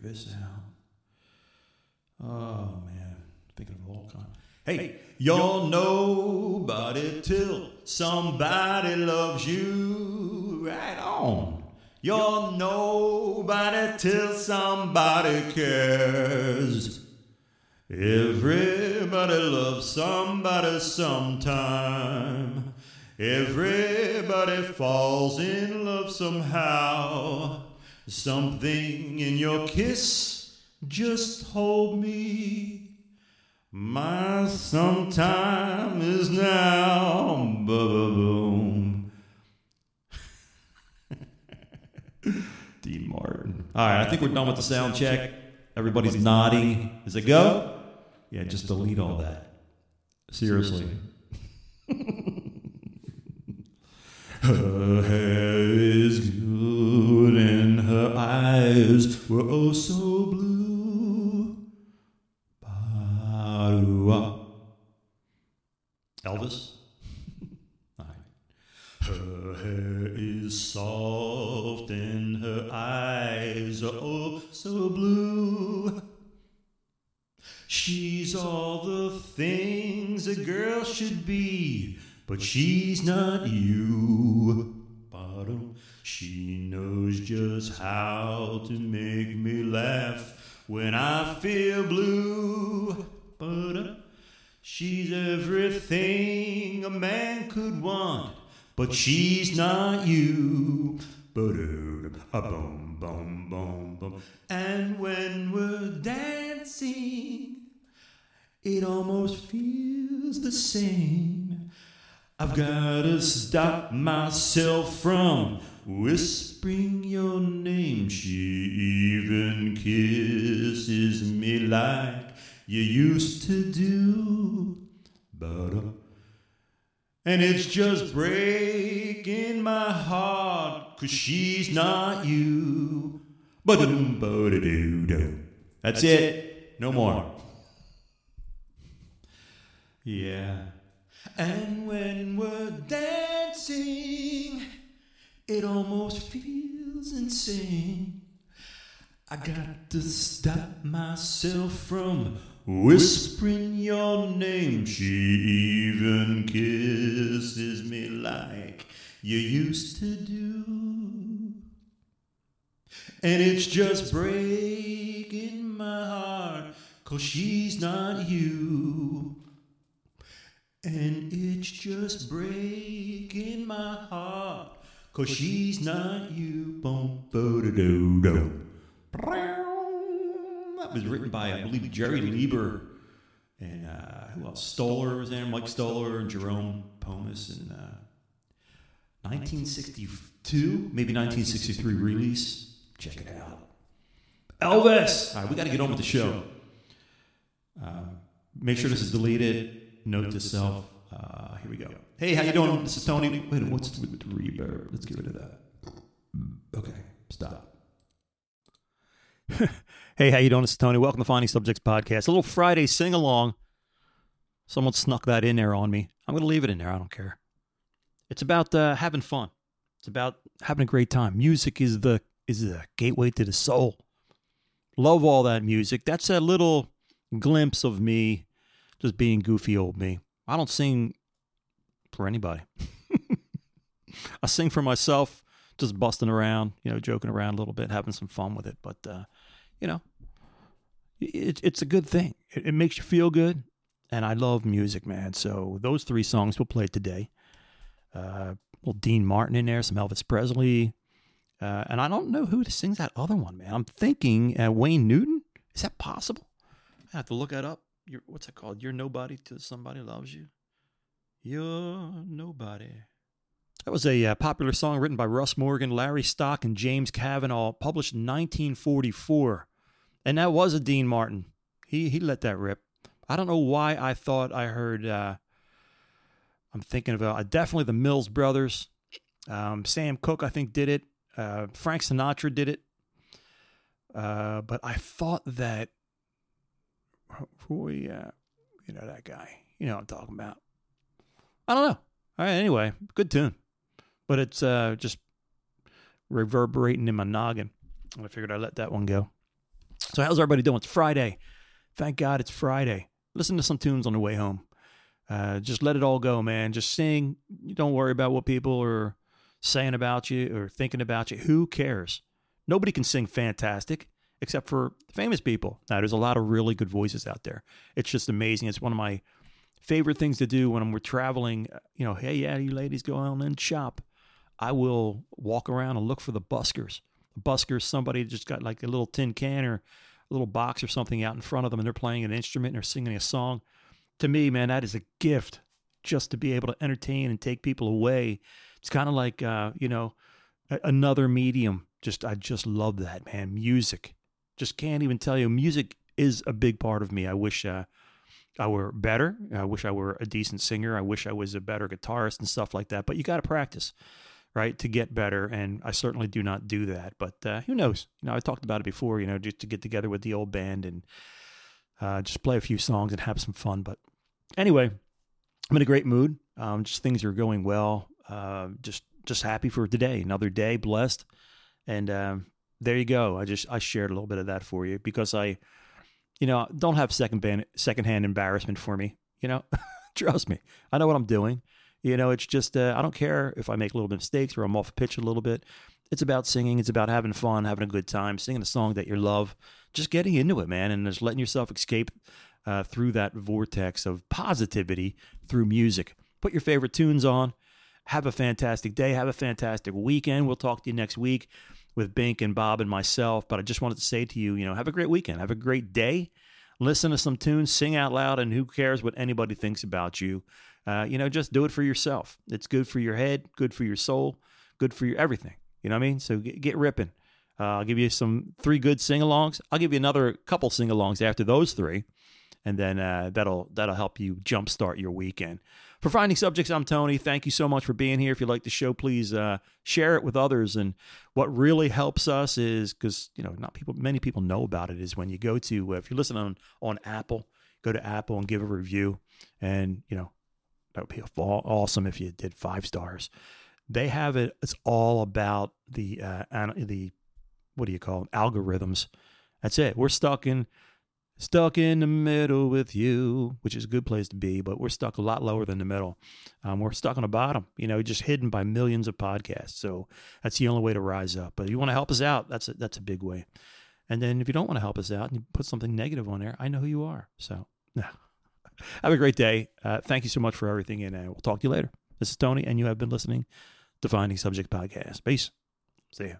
figure this out. Oh man, thinking of all kind. Hey, you're nobody till somebody loves you. Right on. You're nobody till somebody cares. Everybody loves somebody sometime. Everybody falls in love somehow. Something in your kiss just hold me. My sometime is now. Boom. Dean Martin. All right, I think we're done with the sound check. Everybody's nodding. Is it go? Yeah, just delete all that. Seriously. were oh so blue. Elvis? Her hair is soft and her eyes are oh so blue. She's all the things a girl should be, but she's not you. She knows just how to make me laugh when I feel blue. But she's everything a man could want, but she's not you. Ba-dum, a boom, boom, boom, boom. And when we're dancing, it almost feels the same. I've gotta stop myself from whispering your name. She even kisses me like you used to do. But uh, and it's just breaking my heart, cause she's not you. Ba-da-doo-doo. That's it. No more. Yeah. And when we're dancing, it almost feels insane. I got to stop myself from whispering your name. She even kisses me like you used to do. And it's just breaking my heart, cause she's not you. And it's just breaking my heart, cause she's not you. Doo. That was written by, I believe, Jerry Leiber and uh, who else? Stoller was there, Mike Stoller and Jerome Pomus in uh, 1962, maybe 1963 release. Check it out. Elvis! All right, we got to get on with the show. Uh, make sure this is deleted. Note to self. Uh, here we go. Hey, how you doing? This is Tony. Wait, what's with the reverb? Let's get rid of that. Okay, stop. hey, how you doing? This is Tony. Welcome to Finding Subjects Podcast. A little Friday sing along. Someone snuck that in there on me. I'm going to leave it in there. I don't care. It's about uh, having fun. It's about having a great time. Music is the is the gateway to the soul. Love all that music. That's a little glimpse of me just being goofy old me. I don't sing for anybody. I sing for myself, just busting around, you know, joking around a little bit, having some fun with it. But uh, you know, it, it's a good thing. It, it makes you feel good, and I love music, man. So those three songs we'll play today. Uh, Dean Martin in there, some Elvis Presley, uh, and I don't know who sings that other one, man. I'm thinking uh, Wayne Newton. Is that possible? I have to look that up. You're, what's it called? You're nobody till somebody loves you. You're nobody. That was a uh, popular song written by Russ Morgan, Larry Stock, and James Cavanaugh, published in 1944. And that was a Dean Martin. He he let that rip. I don't know why I thought I heard. Uh, I'm thinking of uh, definitely the Mills Brothers. Um, Sam Cooke, I think, did it. Uh, Frank Sinatra did it. Uh, but I thought that Roy, uh, you know that guy. You know what I'm talking about. I don't know. All right. Anyway, good tune, but it's uh, just reverberating in my noggin. I figured I'd let that one go. So, how's everybody doing? It's Friday. Thank God it's Friday. Listen to some tunes on the way home. Uh, just let it all go, man. Just sing. You don't worry about what people are saying about you or thinking about you. Who cares? Nobody can sing fantastic except for famous people. Now, there's a lot of really good voices out there. It's just amazing. It's one of my favorite things to do when we're traveling. You know, hey, yeah, you ladies go on and shop. I will walk around and look for the buskers. The buskers, somebody just got like a little tin can or a little box or something out in front of them and they're playing an instrument and they're singing a song. To me, man, that is a gift just to be able to entertain and take people away. It's kind of like, uh, you know, another medium. Just, I just love that, man. Music. Just can't even tell you. Music is a big part of me. I wish, uh, I were better. I wish I were a decent singer. I wish I was a better guitarist and stuff like that. But you got to practice right, to get better. And I certainly do not do that. But uh, who knows? You know, I talked about it before. You know, just to get together with the old band and uh, just play a few songs and have some fun. But anyway, I'm in a great mood. Um, just things are going well. Uh, just just happy for today. Another day, blessed. And um, there you go. I just I shared a little bit of that for you because I, you know, don't have second band second hand embarrassment for me. You know, trust me, I know what I'm doing. You know, it's just, uh, I don't care if I make little mistakes or I'm off pitch a little bit. It's about singing. It's about having fun, having a good time, singing a song that you love, just getting into it, man, and just letting yourself escape uh, through that vortex of positivity through music. Put your favorite tunes on. Have a fantastic day. Have a fantastic weekend. We'll talk to you next week with Bink and Bob and myself. But I just wanted to say to you, you know, have a great weekend. Have a great day. Listen to some tunes, sing out loud, and who cares what anybody thinks about you? Uh, you know, just do it for yourself. It's good for your head, good for your soul, good for your everything. You know what I mean? So get, get ripping. Uh, I'll give you some three good sing-alongs. I'll give you another couple sing-alongs after those three, and then uh, that'll that'll help you jumpstart your weekend. For finding subjects, I'm Tony. Thank you so much for being here. If you like the show, please uh, share it with others. And what really helps us is because you know not people, many people know about it. Is when you go to if you're listening on on Apple, go to Apple and give a review, and you know that would be awesome if you did five stars. They have it. It's all about the uh, the what do you call them? Algorithms. That's it. We're stuck in stuck in the middle with you, which is a good place to be, but we're stuck a lot lower than the middle. Um, we're stuck on the bottom, you know, just hidden by millions of podcasts. So that's the only way to rise up. But if you want to help us out, that's a, that's a big way. And then if you don't want to help us out and you put something negative on there, I know who you are. So, no. Have a great day. Uh, thank you so much for everything, and uh, we'll talk to you later. This is Tony, and you have been listening to Finding Subject Podcast. Peace. See ya.